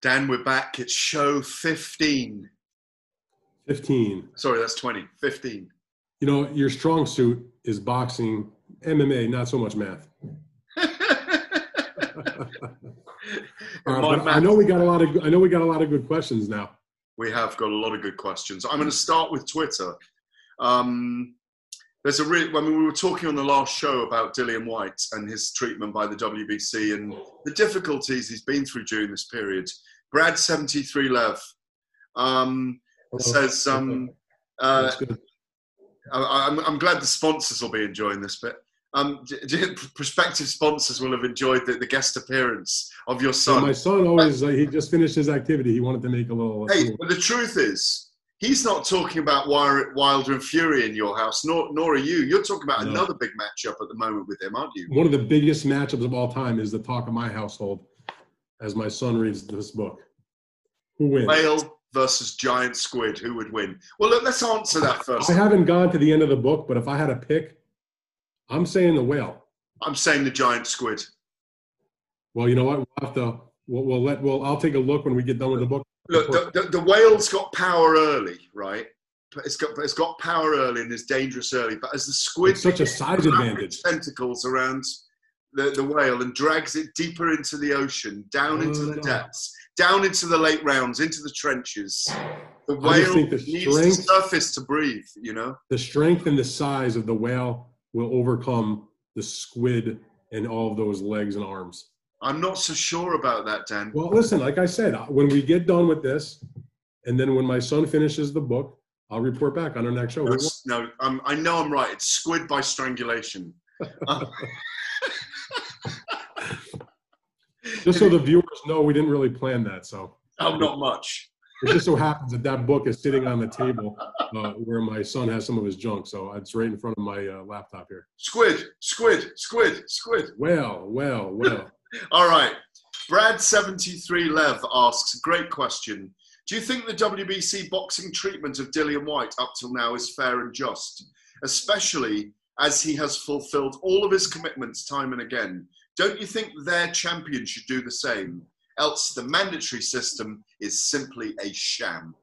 Dan, we're back. It's show 15. 15. Sorry, that's 20. 15. You know, your strong suit is boxing, MMA, not so much math. I know we got a lot of I know we got a lot of good questions now. We have got a lot of good questions. I'm going to start with Twitter. Um, there's a re- I mean, we were talking on the last show about Dillian Whyte and his treatment by the WBC and the difficulties he's been through during this period. Brad seventy three Lev um, says, um, uh, I, I'm, I'm glad the sponsors will be enjoying this bit. Um, do, do prospective sponsors will have enjoyed the, the guest appearance of your son. Yeah, my son always, uh, he just finished his activity. He wanted to make a little. Hey, but the truth is, he's not talking about Wilder and Fury in your house, nor, nor are you. You're talking about no. another big matchup at the moment with him, aren't you? One of the biggest matchups of all time is the talk of my household as my son reads this book. Who wins? Whale versus giant squid. Who would win? Well, look, let's answer that first. I haven't gone to the end of the book, but if I had to pick, I'm saying the whale. I'm saying the giant squid. Well, you know what? We'll have to. We'll, we'll let. Well, I'll take a look when we get done with the book. Look, the, the, the whale's got power early, right? But It's got it's got power early and it's dangerous early. But as the squid, it's such a size advantage. Tentacles around the, the whale and drags it deeper into the ocean, down into the mm. depths, down into the late rounds, into the trenches. The whale the needs strength, the surface to breathe. You know, the strength and the size of the whale will overcome the squid and all of those legs and arms. I'm not so sure about that, Dan. Well, listen, like I said, when we get done with this, and then when my son finishes the book, I'll report back on our next show. No, no um, I know I'm right. It's squid by strangulation. Just so the viewers know, we didn't really plan that. So. Oh, not much. It just so happens that that book is sitting on the table uh, where my son has some of his junk. So it's right in front of my uh, laptop here. Squid, squid, squid, squid. Well, well, well. All right. Brad73 Lev asks, great question. Do you think the WBC boxing treatment of Dillian Whyte up till now is fair and just, especially as he has fulfilled all of his commitments time and again? Don't you think their champion should do the same? Else the mandatory system is simply a sham.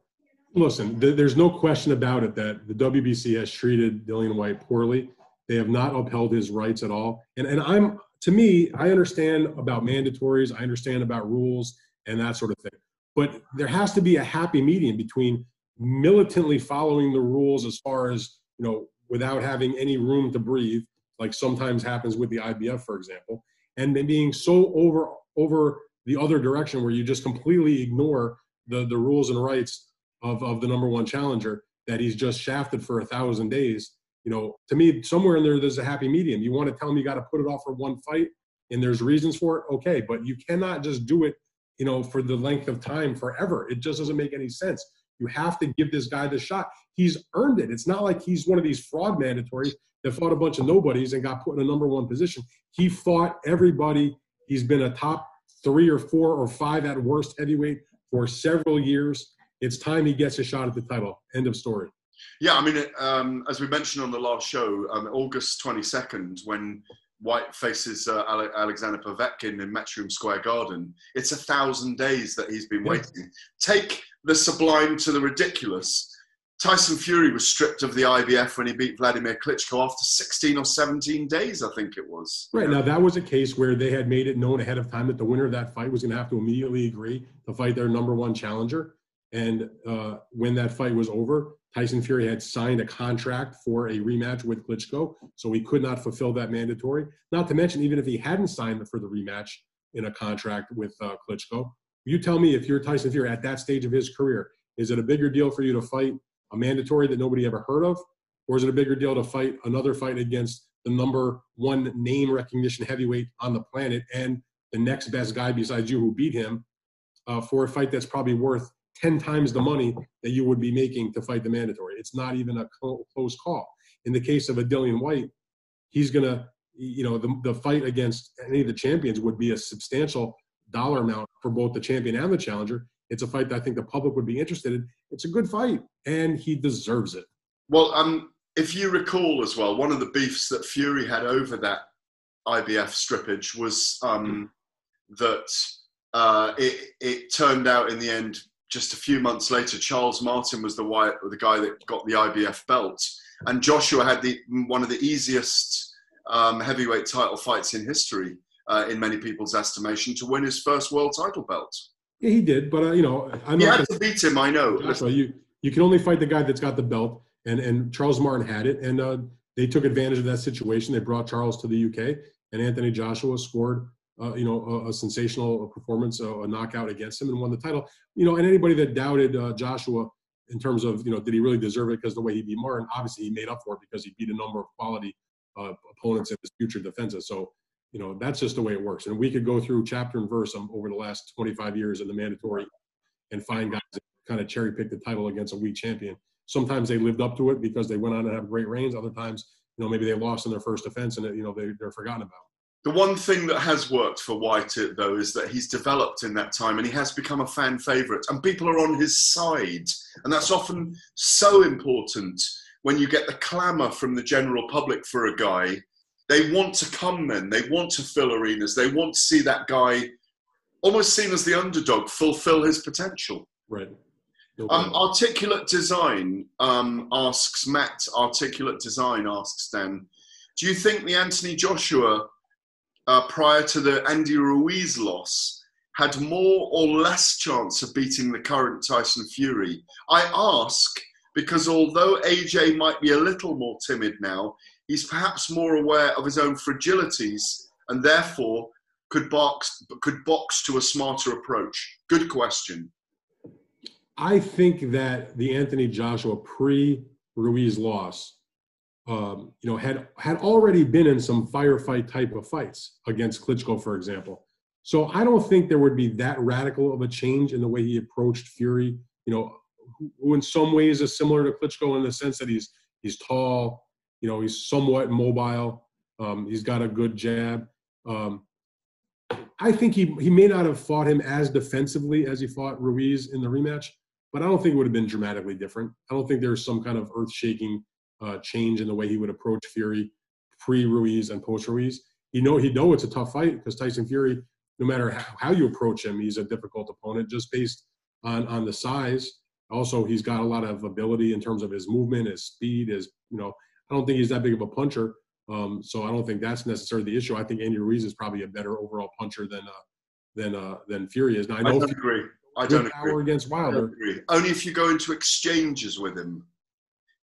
Listen, th- there's no question about it that the WBC has treated Dillian Whyte poorly. They have not upheld his rights at all. And, and I'm, to me, I understand about mandatories, I understand about rules and that sort of thing. But there has to be a happy medium between militantly following the rules as far as, you know, without having any room to breathe, like sometimes happens with the IBF, for example, and then being so over over the other direction where you just completely ignore the the rules and rights of of the number one challenger that he's just shafted for a thousand days. You know, to me, somewhere in there, there's a happy medium. You want to tell me you got to put it off for one fight, and there's reasons for it. Okay, but you cannot just do it, you know, for the length of time forever. It just doesn't make any sense. You have to give this guy the shot. He's earned it. It's not like he's one of these fraud mandatories that fought a bunch of nobodies and got put in a number one position. He fought everybody. He's been a top three or four or five at worst heavyweight for several years. It's time he gets a shot at the title. End of story. Yeah, I mean, um, as we mentioned on the last show, um, August 22nd, when Whyte faces uh, Alexander Povetkin in Matchroom Square Garden, it's a thousand days that he's been waiting. Yeah. Take the sublime to the ridiculous. Tyson Fury was stripped of the IBF when he beat Vladimir Klitschko after 16 or 17 days, I think it was. Right. Now, that was a case where they had made it known ahead of time that the winner of that fight was going to have to immediately agree to fight their number one challenger. And uh, when that fight was over, Tyson Fury had signed a contract for a rematch with Klitschko, so he could not fulfill that mandatory. Not to mention, even if he hadn't signed for the rematch in a contract with uh, Klitschko, you tell me if you're Tyson Fury at that stage of his career, is it a bigger deal for you to fight a mandatory that nobody ever heard of, or is it a bigger deal to fight another fight against the number one name recognition heavyweight on the planet and the next best guy besides you who beat him uh, for a fight that's probably worth 10 times the money that you would be making to fight the mandatory? It's not even a close call. In the case of a Dillian Whyte, he's going to, you know, the, the fight against any of the champions would be a substantial dollar amount for both the champion and the challenger. It's a fight that I think the public would be interested in. It's a good fight, and he deserves it. Well, um, if you recall as well, one of the beefs that Fury had over that IBF strippage was um, that uh, it, it turned out in the end, just a few months later, Charles Martin was the, the guy that got the IBF belt, and Joshua had the one of the easiest um, heavyweight title fights in history, uh, in many people's estimation, to win his first world title belt. Yeah, he did, but uh, you know, I'm you not had to beat him. I know. Joshua, you you can only fight the guy that's got the belt, and and Charles Martin had it, and uh, they took advantage of that situation. They brought Charles to the UK, and Anthony Joshua scored uh, you know, a, a, sensational performance, a, a, knockout against him, and won the title. You know, and anybody that doubted uh, Joshua in terms of, you know, did he really deserve it because the way he beat Martin? Obviously, he made up for it because he beat a number of quality uh, opponents in his future defenses. So, you know, that's just the way it works. And we could go through chapter and verse um, over the last 25 years in the mandatory and find guys that kind of cherry pick the title against a weak champion. Sometimes they lived up to it because they went on to have great reigns. Other times, you know, maybe they lost in their first defense and, you know, they, they're forgotten about. The one thing that has worked for Whyte, though, is that he's developed in that time and he has become a fan favourite, and people are on his side. And that's often so important when you get the clamour from the general public for a guy. They want to come then, they want to fill arenas, they want to see that guy almost seen as the underdog fulfill his potential. Right. um, articulate design um, asks Matt. Articulate design asks Dan. Do you think the Anthony Joshua uh, prior to the Andy Ruiz loss had more or less chance of beating the current Tyson Fury? I ask because although AJ might be a little more timid now, he's perhaps more aware of his own fragilities and therefore could box could box to a smarter approach. Good question. I think that the Anthony Joshua pre Ruiz loss um, you know, had had already been in some firefight type of fights against Klitschko, for example. So I don't think there would be that radical of a change in the way he approached Fury. You know, who in some ways is similar to Klitschko in the sense that he's he's tall, you know, he's somewhat mobile, um, he's got a good jab. Um, I think he he may not have fought him as defensively as he fought Ruiz in the rematch, but I don't think it would have been dramatically different. I don't think there's some kind of earth-shaking uh, change in the way he would approach Fury pre Ruiz and post Ruiz. He know he know it's a tough fight because Tyson Fury, no matter how, how, you approach him, he's a difficult opponent just based on on the size. Also, he's got a lot of ability in terms of his movement, his speed, his you know. I don't think he's that big of a puncher, um, so I don't think that's necessarily the issue. I think Andy Ruiz is probably a better overall puncher than uh, than uh, than Fury is. Now, I, know I don't agree. I don't agree. against Wilder. Agree. Only if you go into exchanges with him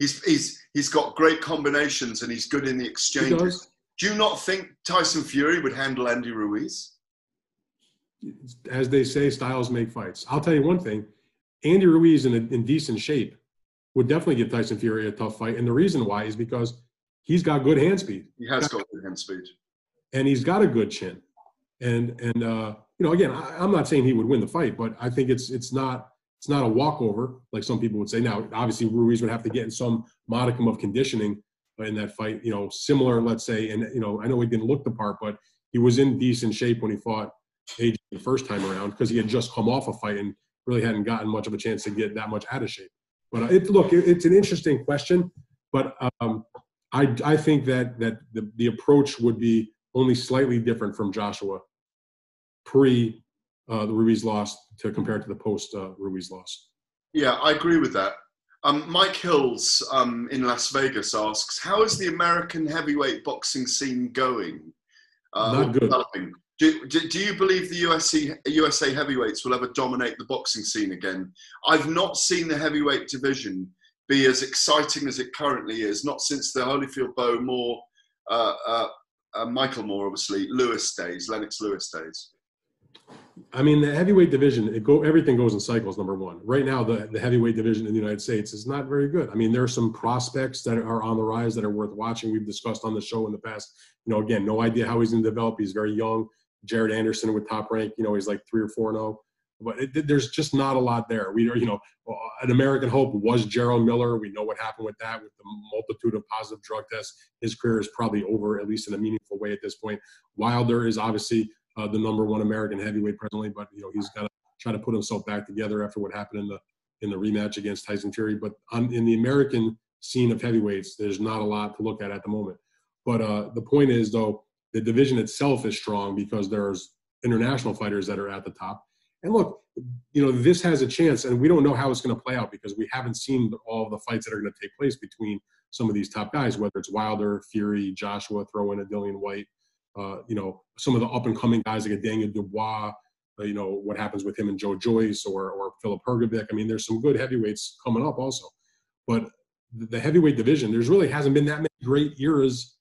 he's he's he's got great combinations and he's good in the exchanges. Do you not think Tyson Fury would handle Andy Ruiz? As they say, styles make fights. I'll tell you one thing: Andy Ruiz in, a, in decent shape would definitely give Tyson Fury a tough fight, and the reason why is because he's got good hand speed. He has got, got good hand speed, and he's got a good chin. And and uh, you know, again, I, I'm not saying he would win the fight, but I think it's it's not it's not a walkover like some people would say. Now, obviously, Ruiz would have to get in some modicum of conditioning in that fight. You know, similar, let's say, and you know, I know he didn't look the part, but he was in decent shape when he fought AJ the first time around because he had just come off a fight and really hadn't gotten much of a chance to get that much out of shape. But uh, it, look, it, it's an interesting question, but um, I, I think that that the, the approach would be only slightly different from Joshua pre uh, the Ruiz loss to compare to the post uh, Ruiz loss. Yeah, I agree with that. Um, Mike Hills um, in Las Vegas asks, "How is the American heavyweight boxing scene going?" Uh, Not good. Developing? Do, do, do, you believe the USA, USA heavyweights will ever dominate the boxing scene again? I've not seen the heavyweight division be as exciting as it currently is, not since the Holyfield Bowe Moore, uh, uh, uh, Michael Moore, obviously, Lewis days, Lennox Lewis days. I mean, the heavyweight division, it go everything goes in cycles. Number one, right now, the the heavyweight division in the United States is not very good. I mean, there are some prospects that are on the rise that are worth watching. We've discussed on the show in the past. You know, again, no idea how he's going to develop. He's very young. Jared Anderson with top rank. You know, he's like three or four zero. Oh. But it, there's just not a lot there. We, are, you know, an American hope was Jarrell Miller. We know what happened with that, with the multitude of positive drug tests. His career is probably over, at least in a meaningful way at this point. Wilder is obviously uh, the number one American heavyweight presently, but you know he's got to try to put himself back together after what happened in the in the rematch against Tyson Fury. But on, in the American scene of heavyweights, there's not a lot to look at at the moment. But uh, the point is, though, the division itself is strong because there's international fighters that are at the top. And look, you know, this has a chance, and we don't know how it's going to play out because we haven't seen all the fights that are going to take place between some of these top guys, whether it's Wilder, Fury, Joshua, throw in a Dillian Whyte, uh, you know, some of the up and coming guys like a Daniel Dubois, uh, you know, what happens with him and Joe Joyce or, or Filip Hrgovic. I mean, there's some good heavyweights coming up also. But the heavyweight division, there's really hasn't been that many great eras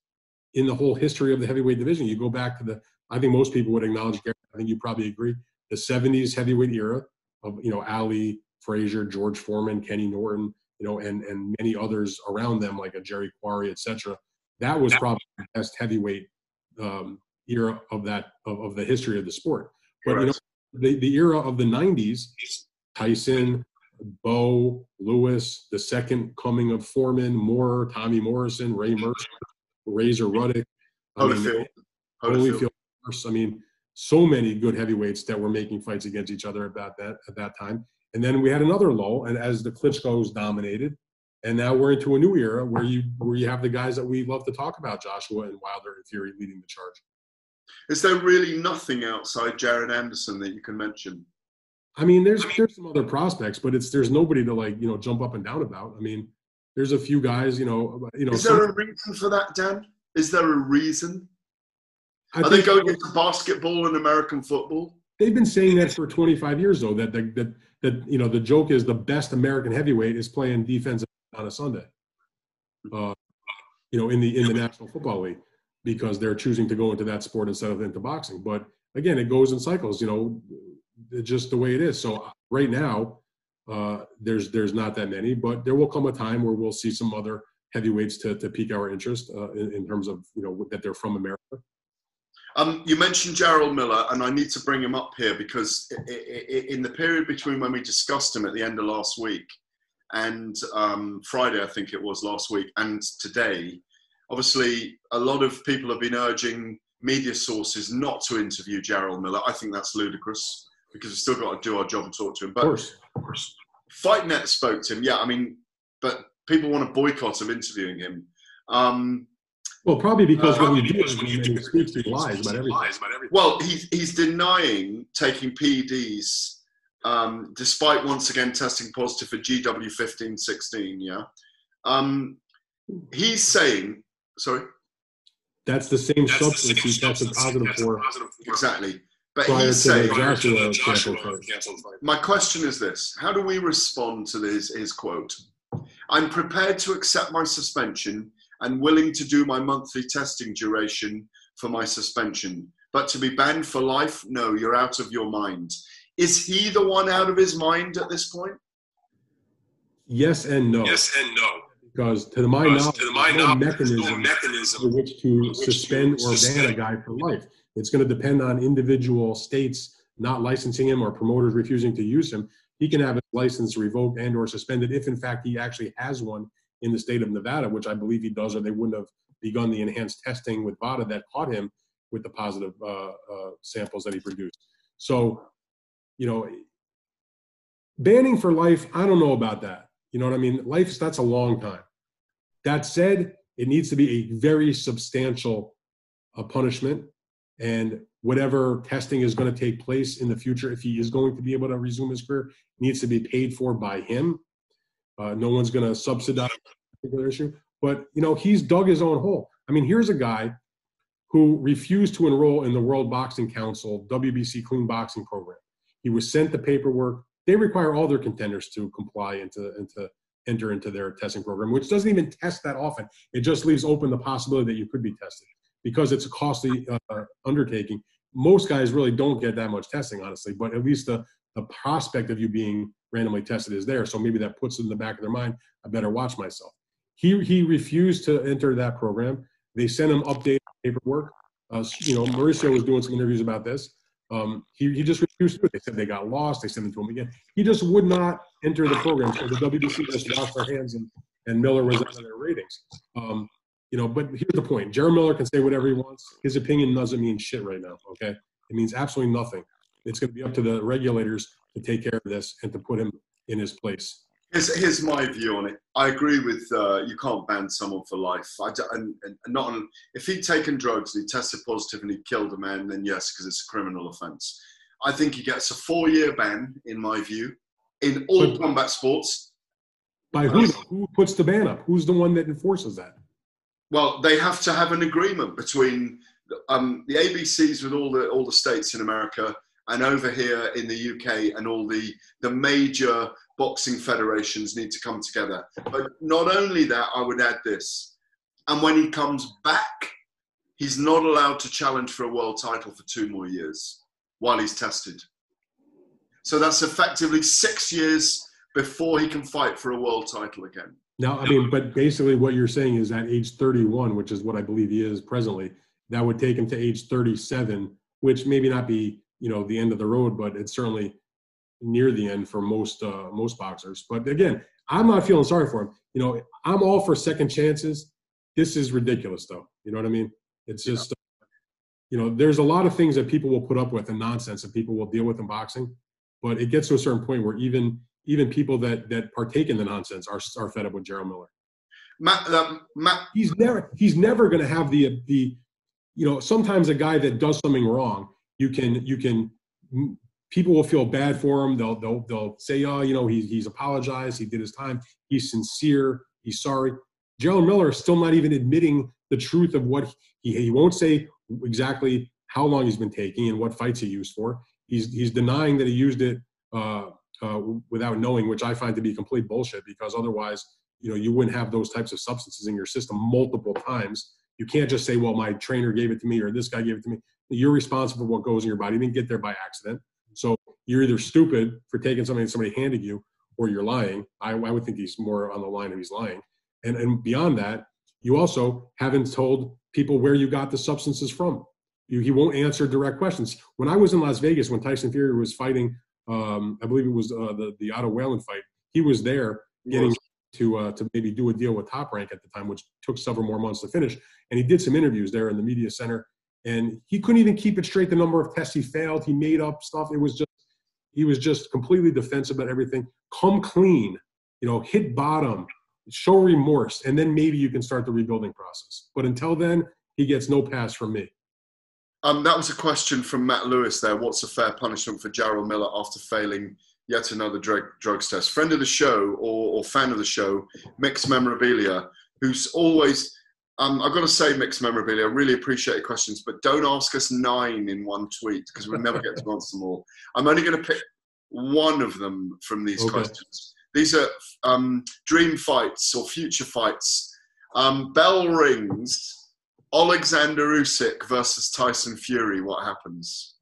in the whole history of the heavyweight division. You go back to the, I think most people would acknowledge, Gary, I think you probably agree, the 70s heavyweight era of, you know, Ali, Frazier, George Foreman, Kenny Norton, you know, and, and many others around them, like a Jerry Quarry, etc. That was probably the best heavyweight um, era of that, of, of the history of the sport. But, you know, the, the era of the 90s, Tyson, Bowe, Lewis, the second coming of Foreman, Moore, Tommy Morrison, Ray Mercer, Razor Ruddock, I mean, Holyfield. I mean, so many good heavyweights that were making fights against each other about that at that time. And then we had another lull, and as the Klitschko's dominated, and now we're into a new era where you where you have the guys that we love to talk about, Joshua and Wilder and Fury leading the charge. Is there really nothing outside Jared Anderson that you can mention? I mean, there's there's some other prospects, but it's there's nobody to like you know jump up and down about. I mean, there's a few guys, you know, you know. Is there some, a reason for that, Dan? Is there a reason? I Are they going into basketball and American football? They've been saying that for 25 years, though. That that that, that you know the joke is the best American heavyweight is playing defense on a Sunday. Uh, you know, in the in the National Football League because they're choosing to go into that sport instead of into boxing. But again, it goes in cycles. You know, just the way it is. So right now, uh, there's there's not that many, but there will come a time where we'll see some other heavyweights to, to pique our interest uh, in, in, terms of you know that they're from America. Um, you mentioned Gerald Miller, and I need to bring him up here because in the period between when we discussed him at the end of last week and um, Friday, I think it was last week, and today, obviously a lot of people have been urging media sources not to interview Gerald Miller. I think that's ludicrous because we've still got to do our job and talk to him. But of course, of course. FightNet spoke to him. Yeah, I mean, but people want to boycott him interviewing him. Um, well, probably because uh, when you do he speaks, he lies about everything. Well, he's he's denying taking PEDs, um, despite once again testing positive for GW1516. Yeah, um, he's saying, sorry. That's the same That's substance he tested positive for. Exactly. But he's saying, Joshua, Joshua my question is this How do we respond to this, his quote? I'm prepared to accept my suspension and willing to do my monthly testing duration for my suspension. But to be banned for life, no, you're out of your mind. Is he the one out of his mind at this point? Yes and no. Yes and no. Because to my knowledge, to my no mechanism, no mechanism for which to suspend or ban a guy for life. It's going to depend on individual states not licensing him or promoters refusing to use him. He can have his license revoked and or suspended if in fact he actually has one in the state of Nevada, which I believe he does, or they wouldn't have begun the enhanced testing with VADA that caught him with the positive uh, uh, samples that he produced. So, you know, banning for life, I don't know about that. You know what I mean? Life, that's a long time. That said, it needs to be a very substantial uh, punishment and whatever testing is going to take place in the future, if he is going to be able to resume his career, needs to be paid for by him. Uh, no one's going to subsidize particular issue. But you know, he's dug his own hole. I mean, here's a guy who refused to enroll in the World Boxing Council WBC clean boxing program. He was sent the paperwork. They require all their contenders to comply and to, and to enter into their testing program, which doesn't even test that often. It just leaves open the possibility that you could be tested because it's a costly uh, undertaking. Most guys really don't get that much testing, honestly, but at least the, the prospect of you being randomly tested is there. So maybe that puts it in the back of their mind, I better watch myself. He, he refused to enter that program. They sent him updated paperwork. Uh, you know, Mauricio was doing some interviews about this. Um, he, he just refused to. They said they got lost. They sent him to him again. He just would not enter the program. So the WBC just washed their hands, and, and Miller was out of their ratings. Um, you know, but here's the point: Jared Miller can say whatever he wants. His opinion doesn't mean shit right now. Okay, it means absolutely nothing. It's going to be up to the regulators to take care of this and to put him in his place. Here's, here's my view on it. I agree with uh, you can't ban someone for life. I d- and, and not on, if he'd taken drugs and he tested positive and he killed a man, then yes, because it's a criminal offence. I think he gets a four-year ban, in my view, in all But- combat sports. By who? Who puts the ban up? Who's the one that enforces that? Well, they have to have an agreement between um, the ABCs with all the all the states in America and over here in the UK and all the the major boxing federations need to come together. But not only that, I would add this, and when he comes back, he's not allowed to challenge for a world title for two more years while he's tested. So that's effectively six years before he can fight for a world title again. Now, I mean, but basically what you're saying is at age 31, which is what I believe he is presently, that would take him to age 37, which maybe not be, you know, the end of the road, but it's certainly near the end for most uh, most boxers. But again, I'm not feeling sorry for him. You know, I'm all for second chances. This is ridiculous, though. You know what I mean? It's just, uh, you know, there's a lot of things that people will put up with and nonsense that people will deal with in boxing, but it gets to a certain point where even even people that that partake in the nonsense are are fed up with Gerald Miller. Matt, uh, Matt He's never he's never going to have the the you know sometimes a guy that does something wrong you can you can people will feel bad for him. They'll they'll they'll say oh you know he's he's apologized. He did his time. He's sincere. He's sorry. Gerald Miller is still not even admitting the truth of what he he won't say exactly how long he's been taking and what fights he used for. He's he's denying that he used it uh, uh, without knowing which I find to be complete bullshit because otherwise you know you wouldn't have those types of substances in your system multiple times. You can't just say well my trainer gave it to me or this guy gave it to me you're responsible for what goes in your body. You didn't get there by accident. So you're either stupid for taking something that somebody handed you or you're lying. I, I would think he's more on the line of he's lying. And, and beyond that you also haven't told people where you got the substances from. You, he won't answer direct questions. When i was in las vegas when tyson fury was fighting um, i believe it was uh, the, the Otto Wallin fight he was there getting to uh, to maybe do a deal with Top Rank at the time, which took several more months to finish. And he did some interviews there in the media center, and he couldn't even keep it straight. The number of tests he failed, he made up stuff. It was just he was just completely defensive about everything. Come clean, you know, hit bottom, show remorse, and then maybe you can start the rebuilding process. But until then, he gets no pass from me. Um, that was a question from Matt Lewis there. What's a fair punishment for Jarrell Miller after failing yet another drug, drugs test? Friend of the show or, or fan of the show, Mixed Memorabilia, who's always, um, I've got to say, Mixed Memorabilia, I really appreciate your questions, but don't ask us nine in one tweet because we'll never get to answer them all. I'm only going to pick one of them from these Okay. questions. These are um, dream fights or future fights. Um, bell rings. Alexander Usyk versus Tyson Fury. What happens?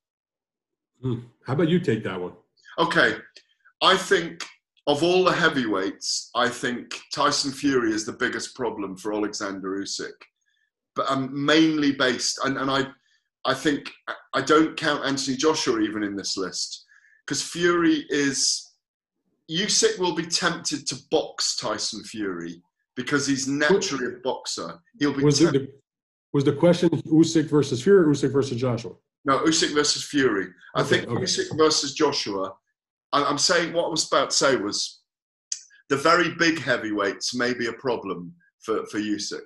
Hmm. How about you take that one? Okay, I think of all the heavyweights, I think Tyson Fury is the biggest problem for Alexander Usyk, but um, mainly based, and, and I, I think I don't count Anthony Joshua even in this list because Fury is. Usyk will be tempted to box Tyson Fury because he's naturally a boxer. He'll be Was tempted. the, was the question Usyk versus Fury or Usyk versus Joshua? No, Usyk versus Fury. I Okay, think okay. Usyk versus Joshua. I'm saying what I was about to say was the very big heavyweights may be a problem for for Usyk,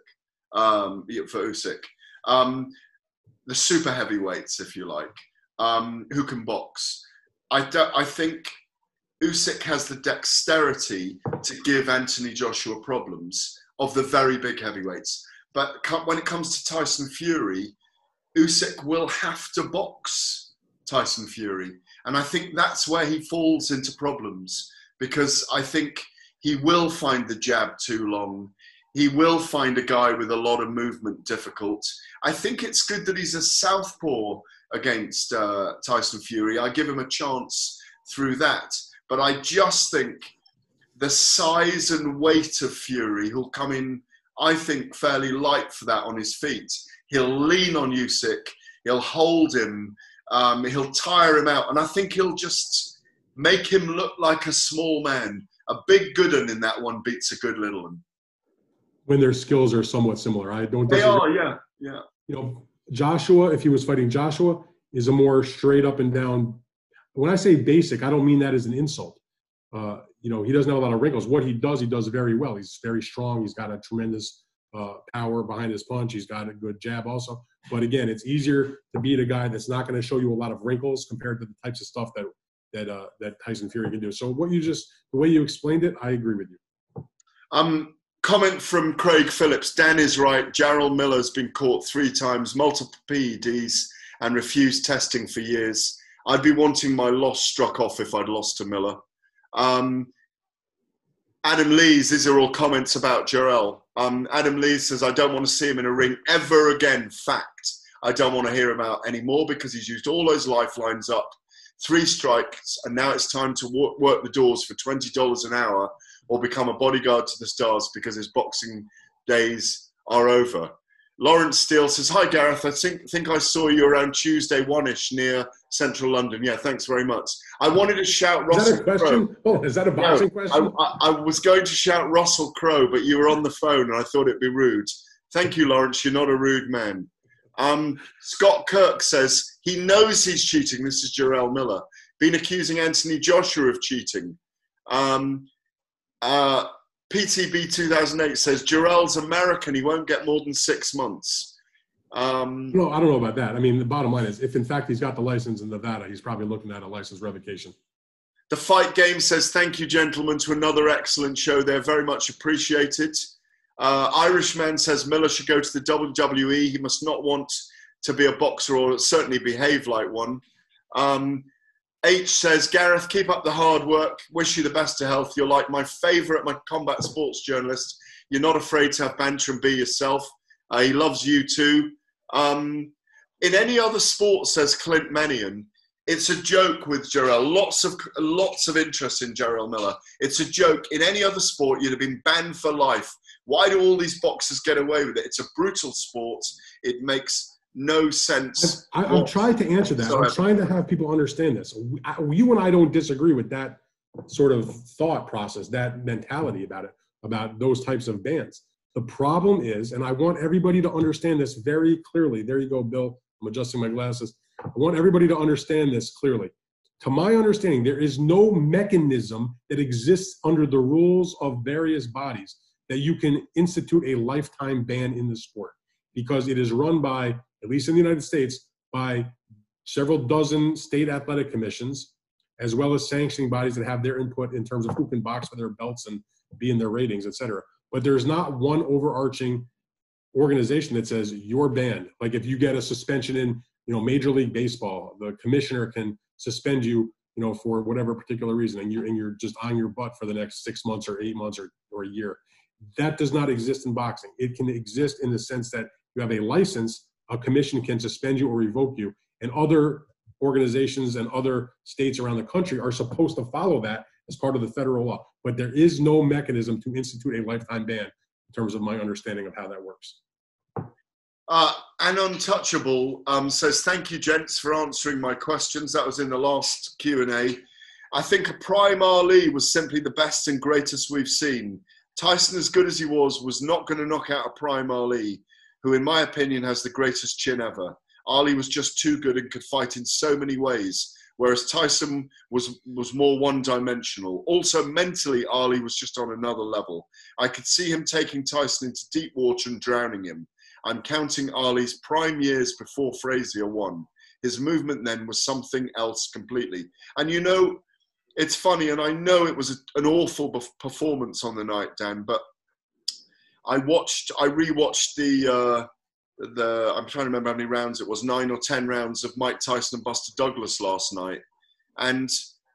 um, for Usyk. Um, the super heavyweights, if you like, um, who can box. I do, I think Usyk has the dexterity to give Anthony Joshua problems of the very big heavyweights. But when it comes to Tyson Fury, Usyk will have to box Tyson Fury. And I think that's where he falls into problems because I think he will find the jab too long. He will find a guy with a lot of movement difficult. I think it's good that he's a southpaw against uh, Tyson Fury. I give him a chance through that. But I just think the size and weight of Fury, who'll come in, I think, fairly light for that on his feet. He'll lean on Usyk. He'll hold him. Um, he'll tire him out, and I think he'll just make him look like a small man. A big good one in that one beats a good little one. When their skills are somewhat similar. I don't They disagree. are, yeah, yeah. you know, Joshua, if he was fighting Joshua, is a more straight up and down. When I say basic, I don't mean that as an insult. Uh, you know, he doesn't have a lot of wrinkles. What he does, he does very well. He's very strong. He's got a tremendous uh, power behind his punch. He's got a good jab also. But again, it's easier to beat a guy that's not going to show you a lot of wrinkles compared to the types of stuff that that uh, that Tyson Fury can do. So what you just the way you explained it, I agree with you. Um, comment from Craig Phillips. Dan is right. Jarrell Miller's been caught three times, multiple PEDs, and refused testing for years. I'd be wanting my loss struck off if I'd lost to Miller. Um, Adam Lees, these are all comments about Jarrell. Um, Adam Lee says, I don't want to see him in a ring ever again. Fact. I don't want to hear him out anymore because he's used all those lifelines up. Three strikes, and now it's time to work the doors for $20 an hour or become a bodyguard to the stars because his boxing days are over. Lawrence Steele says, Hi Gareth, I think, think I saw you around Tuesday one ish near central London. Yeah, thanks very much. I wanted to shout Russell Is that a question? Crowe. Oh, is that a boxing no, question? I, I, I, was going to shout Russell Crowe, but you were on the phone and I thought it'd be rude. Thank you, Lawrence. You're not a rude man. Um, Scott Kirk says he knows he's cheating. This is Jarrell Miller. Been accusing Anthony Joshua of cheating. Um, uh, PTB 2008 says Jarrell's American. He won't get more than six months. Um, no, I don't know about that. I mean, the bottom line is, if in fact he's got the license in Nevada, he's probably looking at a license revocation. The Fight Game says, "Thank you, gentlemen, to another excellent show. They're very much appreciated." Uh, Irishman says Miller should go to the WWE. He must not want to be a boxer or certainly behave like one. Um, H says, Gareth, keep up the hard work. Wish you the best of health. You're like my favourite, my combat sports journalist. You're not afraid to have banter and be yourself. Uh, he loves you too. Um, in any other sport, says Clint Manion, it's a joke with Jarrell. Lots of lots of interest in Jarrell Miller. It's a joke. In any other sport, you'd have been banned for life. Why do all these boxers get away with it? It's a brutal sport. It makes no sense. I, am trying to answer that. I'm trying to have people understand this. You and I don't disagree with that sort of thought process, that mentality about it, about those types of bands. The problem is, and I want everybody to understand this very clearly. There you go, Bill. I'm adjusting my glasses. I want everybody to understand this clearly. To my understanding, there is no mechanism that exists under the rules of various bodies that you can institute a lifetime ban in the sport because it is run by at least in the United States, by several dozen state athletic commissions, as well as sanctioning bodies that have their input in terms of who can box for their belts and be in their ratings, et cetera. But there's not one overarching organization that says you're banned. Like if you get a suspension in, you know, Major League Baseball, the commissioner can suspend you, you know, for whatever particular reason, and you're and you're just on your butt for the next six months or eight months or, or a year. That does not exist in boxing. It can exist in the sense that you have a license a commission can suspend you or revoke you. And other organizations and other states around the country are supposed to follow that as part of the federal law. But there is no mechanism to institute a lifetime ban in terms of my understanding of how that works. Uh, Untouchable um, says, "Thank you, gents, for answering my questions. That was in the last Q and A. I think a prime Ali was simply the best and greatest we've seen. Tyson, as good as he was, was not going to knock out a prime Ali who, in my opinion, has the greatest chin ever. Ali was just too good and could fight in so many ways, whereas Tyson was was more one-dimensional. Also, mentally, Ali was just on another level. I could see him taking Tyson into deep water and drowning him. I'm counting Ali's prime years before Frazier won. His movement then was something else completely. And you know, it's funny, and I know it was an awful performance on the night, Dan, but I watched, I rewatched the uh, the. I'm trying to remember how many rounds it was, nine or ten rounds of Mike Tyson and Buster Douglas last night, and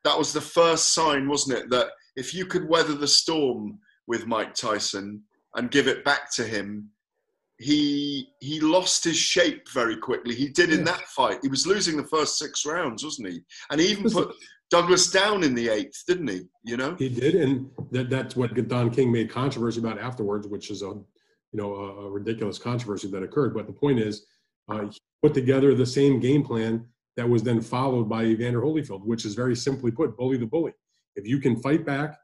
that was the first sign, wasn't it, that if you could weather the storm with Mike Tyson and give it back to him, he he lost his shape very quickly. He did in that fight. He was losing the first six rounds, wasn't he? And he even put Douglas down in the eighth, didn't he? You know, he did, and that, that's what Don King made controversy about afterwards, which is a you know a, a ridiculous controversy that occurred. But the point is, uh, he put together the same game plan that was then followed by Evander Holyfield, which is very simply put, bully the bully. If you can fight back,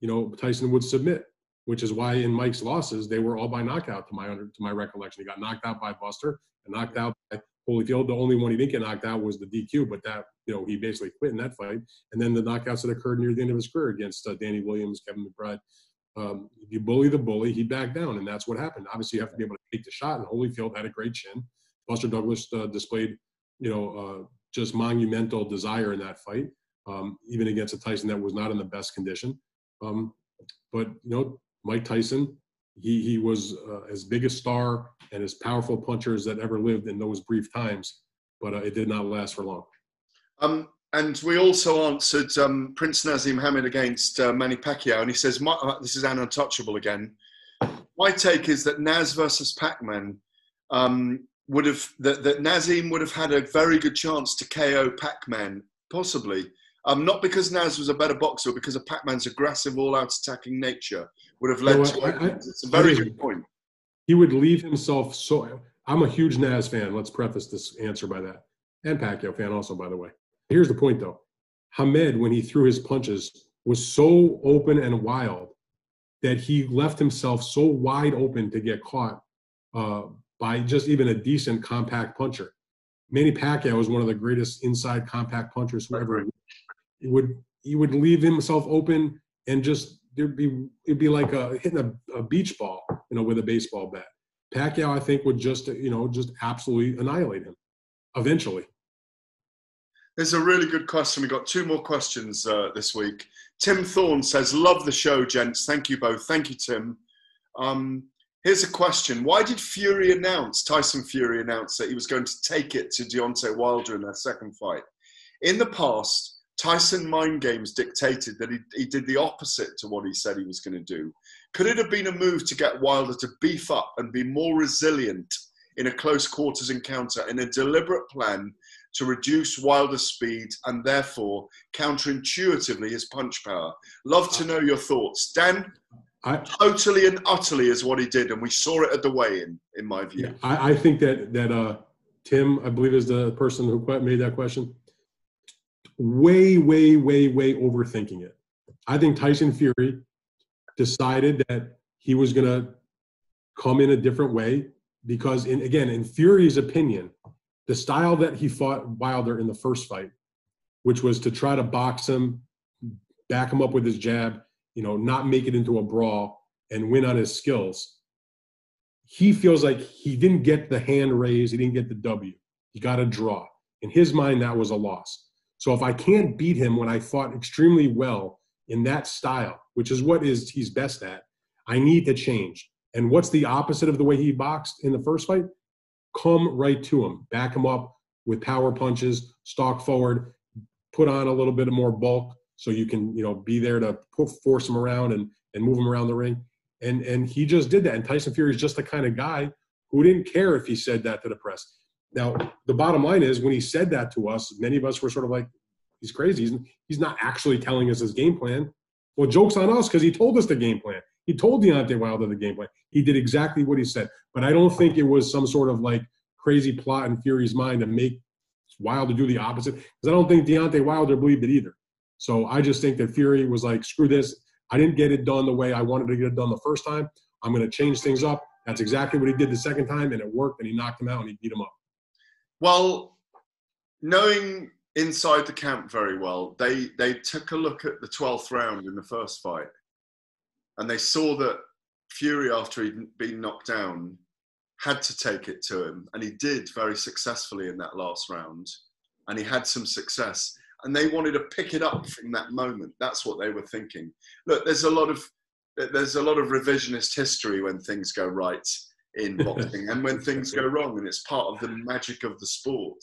you know Tyson would submit, which is why in Mike's losses they were all by knockout. To my under, to my recollection, he got knocked out by Buster and knocked out by Holyfield. The only one he didn't get knocked out was the DQ, but that you know he basically quit in that fight. And then the knockouts that occurred near the end of his career against uh, Danny Williams, Kevin McBride. Um, if you bully the bully, he backed down, and that's what happened. Obviously, you have to be able to take the shot, and Holyfield had a great chin. Buster Douglas uh, displayed, you know, uh, just monumental desire in that fight, um, even against a Tyson that was not in the best condition. Um, but you know, Mike Tyson, he he was uh, as big a star and as powerful punchers that ever lived in those brief times, but uh, it did not last for long. Um, and we also answered um, Prince Naseem Hamed against uh, Manny Pacquiao, and he says, uh, "This is an untouchable again." My take is that Naz versus Pac-Man um, would have that, that Naseem would have had a very good chance to KO Pac-Man, possibly. Um, not because Naz was a better boxer, because of Pac-Man's aggressive, all-out attacking nature would have led to. I, I, it's a very good point. He would leave himself so. I'm a huge Naz fan. Let's preface this answer by that, and Pacquiao fan also, by the way. Here's the point, though. Hamed, when he threw his punches, was so open and wild that he left himself so wide open to get caught uh, by just even a decent compact puncher. Manny Pacquiao was one of the greatest inside compact punchers who ever would he would leave himself open and just there'd be it'd be like a, hitting a, a beach ball, you know, with a baseball bat. Pacquiao, I think, would just you know just absolutely annihilate him eventually. There's a really good question. We got two more questions uh, this week. Tim Thorne says, "Love the show, gents. Thank you both. Thank you, Tim." Um, here's a question: Why did Fury announce Tyson Fury announced that he was going to take it to Deontay Wilder in their second fight? In the past, Tyson mind games dictated that he, he did the opposite to what he said he was going to do. Could it have been a move to get Wilder to beef up and be more resilient in a close quarters encounter in a deliberate plan to reduce Wilder's speed and therefore counterintuitively his punch power? Love to know your thoughts. Dan, I, totally and utterly is what he did, and we saw it at the weigh-in, in my view. Yeah, I, I think that that uh, Tim, I believe, is the person who made that question way, way, way, way overthinking it. I think Tyson Fury decided that he was going to come in a different way because, in again, in Fury's opinion, the style that he fought Wilder in the first fight, which was to try to box him, back him up with his jab, you know, not make it into a brawl and win on his skills. He feels like he didn't get the hand raised, he didn't get the W. He got a draw. In his mind, that was a loss. So if I can't beat him when I fought extremely well in that style, which is what is he's best at, I need to change. And what's the opposite of the way he boxed in the first fight? Come right to him, back him up with power punches, stalk forward, put on a little bit of more bulk so you can, you know, be there to force him around and, and move him around the ring. And and he just did that. And Tyson Fury is just the kind of guy who didn't care if he said that to the press. Now, the bottom line is when he said that to us, many of us were sort of like, he's crazy. He's, he's not actually telling us his game plan. Well, joke's on us because he told us the game plan. He told Deontay Wilder the game plan. He did exactly what he said. But I don't think it was some sort of like crazy plot in Fury's mind to make Wilder do the opposite. Because I don't think Deontay Wilder believed it either. So I just think that Fury was like, screw this. I didn't get it done the way I wanted to get it done the first time. I'm going to change things up. That's exactly what he did the second time, and it worked, and he knocked him out and he beat him up. Well, knowing inside the camp very well, they they took a look at the twelfth round in the first fight, and they saw that Fury, after he'd been knocked down, had to take it to him, and he did very successfully in that last round, and he had some success, and they wanted to pick it up from that moment. That's what they were thinking. Look, there's a lot of there's a lot of revisionist history when things go right in boxing and when things go wrong, and it's part of the magic of the sport.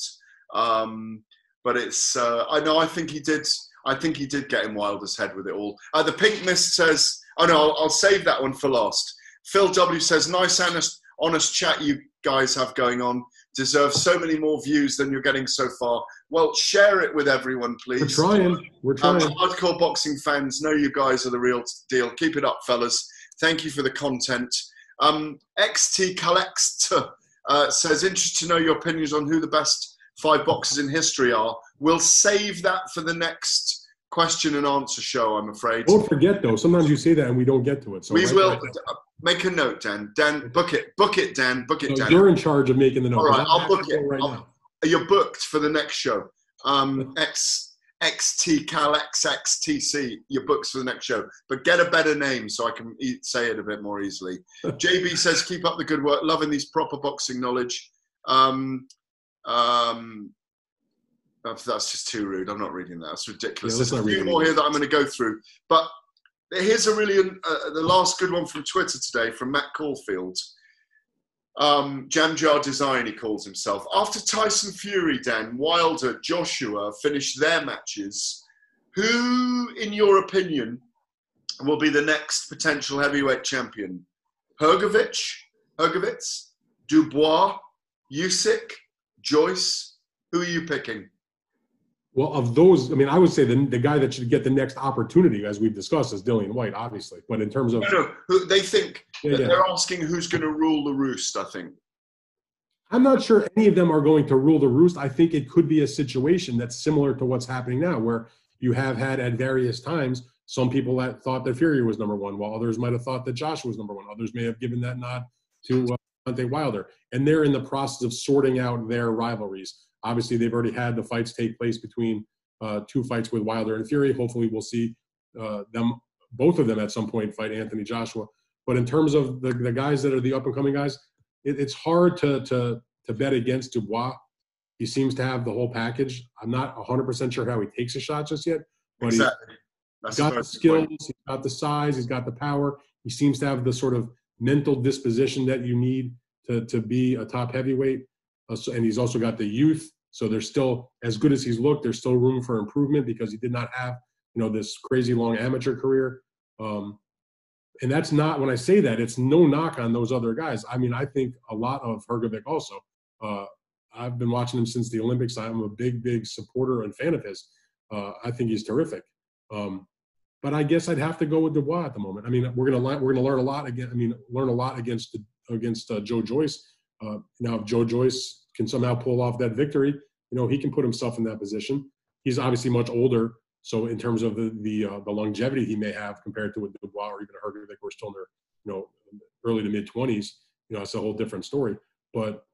Um, but it's uh, I know I think he did. I think he did get in Wilder's head with it all. Uh, the Pink Mist says, "Oh no, I'll, I'll, save that one for last." Phil W says, "Nice, honest, honest chat you guys have going on. Deserve so many more views than you're getting so far. Well, share it with everyone, please. We're trying. We're um, trying. Um, hardcore boxing fans know you guys are the real deal. Keep it up, fellas. Thank you for the content. Um, XT Collect uh, says, interested to know your opinions on who the best five boxers in history are. We'll save that for the next question and answer show, I'm afraid. Don't forget, though, sometimes you say that and we don't get to it. So we right, will right make a note, Dan. Dan, book it. Book it, Dan. Book it, so Dan. You're in charge of making the note. All right, I'll book it. Right I'll, you're booked for the next show. Um, X XT Cal XXTC. You're for the next show, but get a better name so I can e- say it a bit more easily. JB says, keep up the good work. Loving these proper boxing knowledge. Um, um, that's just too rude. I'm not reading that. That's ridiculous. Yeah, There's a few read more here that I'm going to go through, but here's a really uh, the last good one from Twitter today from Matt Caulfield. Um, Jamjar Design, he calls himself. After Tyson Fury, Dan Wilder, Joshua finished their matches, who, in your opinion, will be the next potential heavyweight champion? Hergovich, Hergovitz, Dubois, Usyk, Joyce. Who are you picking? Well, of those, I mean, I would say the, the guy that should get the next opportunity, as we've discussed, is Dillian Whyte, obviously. But in terms of, No, no. They think yeah, yeah. they're asking who's going to rule the roost. I think. I'm not sure any of them are going to rule the roost. I think it could be a situation that's similar to what's happening now, where you have had at various times some people that thought that Fury was number one, while others might have thought that Joshua was number one. Others may have given that nod to uh, Deontay Wilder, and they're in the process of sorting out their rivalries. Obviously, they've already had the fights take place between uh, two fights with Wilder and Fury. Hopefully, we'll see uh, them both of them at some point fight Anthony Joshua. But in terms of the, the guys that are the up and coming guys, it, it's hard to to to bet against Dubois. He seems to have the whole package. I'm not 100% sure how he takes a shot just yet, but he's Exactly. That's got the skills, point. he's got the size, he's got the power. He seems to have the sort of mental disposition that you need to, to be a top heavyweight. Uh, and he's also got the youth. So there's still, as good as he's looked, there's still room for improvement because he did not have, you know, this crazy long amateur career. Um, and that's not when I say that, it's no knock on those other guys. I mean, I think a lot of Hrgovic also. Uh, I've been watching him since the Olympics. I'm a big, big supporter and fan of his. Uh, I think he's terrific. Um, but I guess I'd have to go with Dubois at the moment. I mean, we're gonna we're gonna learn a lot again. I mean, learn a lot against against uh, Joe Joyce. Uh, now, if Joe Joyce can somehow pull off that victory, you know, he can put himself in that position. He's obviously much older, so in terms of the the, uh, the longevity he may have compared to with Dubois or even a Hrgovic, we're still in their you know early to mid twenties. You know, it's a whole different story. But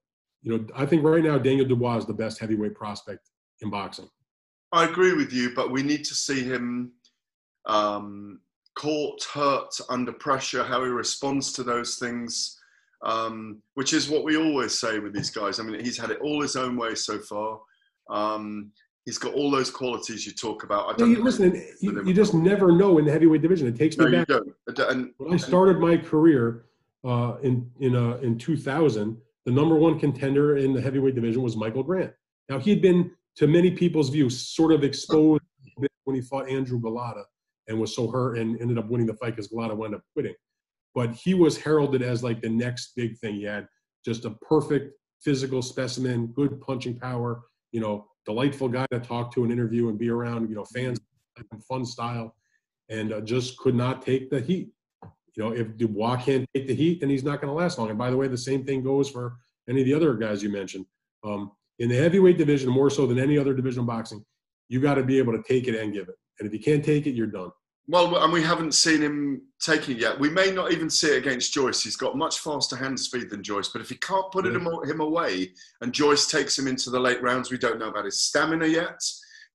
you know, I think right now Daniel Dubois is the best heavyweight prospect in boxing. I agree with you, but we need to see him um, caught, hurt, under pressure, how he responds to those things, um, which is what we always say with these guys. I mean, he's had it all his own way so far. Um, he's got all those qualities you talk about. I don't you, listen, you, you just never know in the heavyweight division. It takes No, me back don't. I don't- And when I started my career uh, in in uh, in 2000. The number one contender in the heavyweight division was Michael Grant. Now he had been, to many people's views, sort of exposed when he fought Andrew Golota and was so hurt and ended up winning the fight because Golota wound up quitting. But he was heralded as like the next big thing. He had just a perfect physical specimen, good punching power, you know, delightful guy to talk to and interview and be around, you know, fans, fun style, and uh, just could not take the heat. You know, if Dubois can't take the heat, then he's not going to last long. And by the way, the same thing goes for any of the other guys you mentioned. Um, in the heavyweight division, more so than any other division of boxing, you got to be able to take it and give it. And if you can't take it, you're done. Well, and we haven't seen him taking it yet. We may not even see it against Joyce. He's got much faster hand speed than Joyce. But if he can't put it him, him away and Joyce takes him into the late rounds, we don't know about his stamina yet.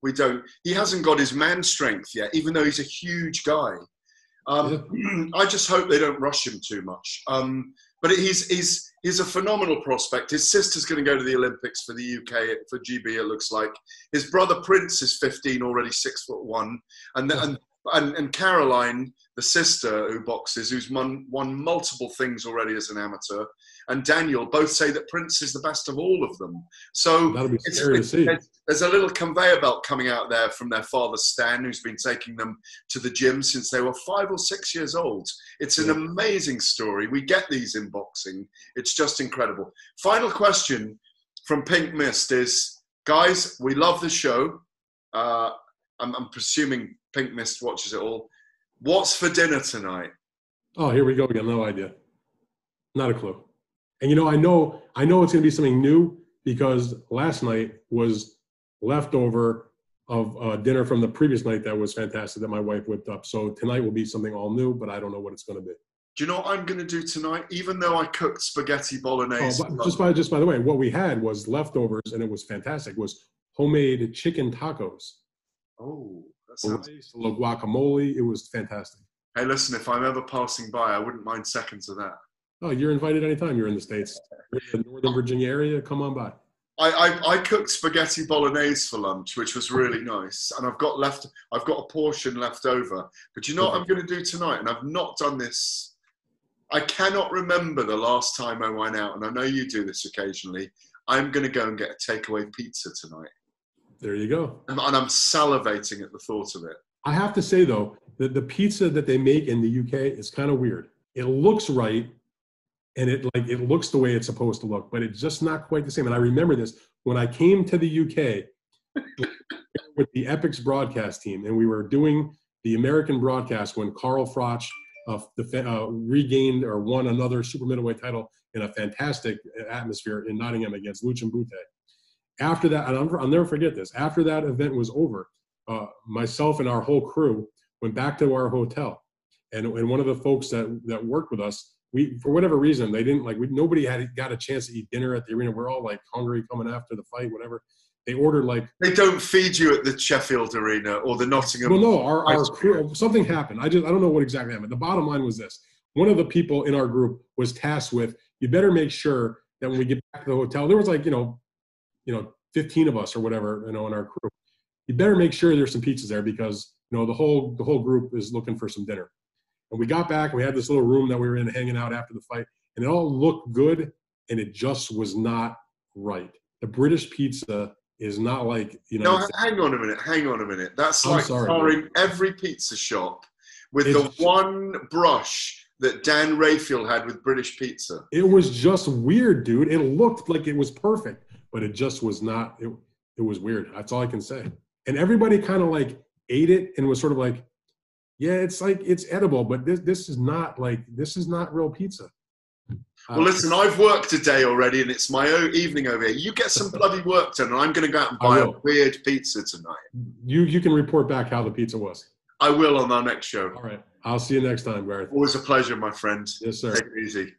We don't. He hasn't got his man strength yet, even though he's a huge guy. Um, I just hope they don't rush him too much. Um, but he's he's he's a phenomenal prospect. His sister's going to go to the Olympics for the UK for GB. It looks like his brother Prince is 15, already six foot one, and and and, and Caroline, the sister who boxes, who's won, won multiple things already as an amateur, and Daniel both say that Prince is the best of all of them. So it's- scary to see. there's, there's a little conveyor belt coming out there from their father Stan, who's been taking them to the gym since they were five or six years old. It's an Yeah. amazing story. We get these in boxing. It's just incredible. Final question from Pink Mist is, guys, we love the show. Uh, I'm, I'm presuming Pink Mist watches it all. What's for dinner tonight? Oh, here we go again. No idea. Not a clue. And you know, I know, I know it's going to be something new because last night was leftover of uh, dinner from the previous night that was fantastic that my wife whipped up. So tonight will be something all new, but I don't know what it's going to be. Do you know what I'm going to do tonight? Even though I cooked spaghetti bolognese, Oh, just by just by the way, what we had was leftovers, and it was fantastic. Was homemade chicken tacos, oh, that sounds. rice, a little guacamole. It was fantastic. Hey, listen, if I'm ever passing by, I wouldn't mind seconds of that. Oh, you're invited anytime you're in the states. In the Northern oh. Virginia area. Come on by. I, I, I cooked spaghetti bolognese for lunch, which was really nice, and I've got left. I've got a portion left over. But you know what I'm going to do tonight, and I've not done this. I cannot remember the last time I went out, and I know you do this occasionally. I'm going to go and get a takeaway pizza tonight, There you go. and, and I'm salivating at the thought of it. I have to say though that the pizza that they make in the UK is kind of weird. It looks right, and it like it looks the way it's supposed to look, but it's just not quite the same. And I remember this when I came to the UK with the Epix broadcast team, and we were doing the American broadcast when Carl Froch uh, uh, regained or won another super middleweight title in a fantastic atmosphere in Nottingham against Lucien Bute. After that, and I'll, I'll never forget this. After that event was over, uh, myself and our whole crew went back to our hotel, and, and one of the folks that that worked with us, we for whatever reason they didn't like we nobody had got a chance to eat dinner at the arena. We're all like hungry coming after the fight, whatever. They ordered like They don't feed you at the Sheffield Arena or the Nottingham. well, no, our, our crew, something happened. I just I don't know what exactly happened. The bottom line was this: one of the people in our group was tasked with you better make sure that when we get back to the hotel, there was like you know, you know, fifteen of us or whatever, you know, in our crew. You better make sure there's some pizzas there because you know the whole the whole group is looking for some dinner. And we got back, and we had this little room that we were in, hanging out after the fight, and it all looked good, and it just was not right. The British pizza is not like you know. No, hang on a minute. Hang on a minute. That's I'm like sorry, starring every pizza shop with the one brush that Dan Rafael had with British pizza. It was just weird, dude. It looked like it was perfect, but it just was not. It, it was weird. That's all I can say. And everybody kind of like ate it and was sort of like, yeah, it's like it's edible, but this this is not like this is not real pizza. Well, Uh, listen, I've worked a day already, and it's my own evening over here. You get some bloody work done, and I'm going to go out and buy a weird pizza tonight. you you can report back how the pizza was. I will on our next show. All right. I'll see you next time, Gareth. Always a pleasure, my friend. Yes, sir. Take it easy.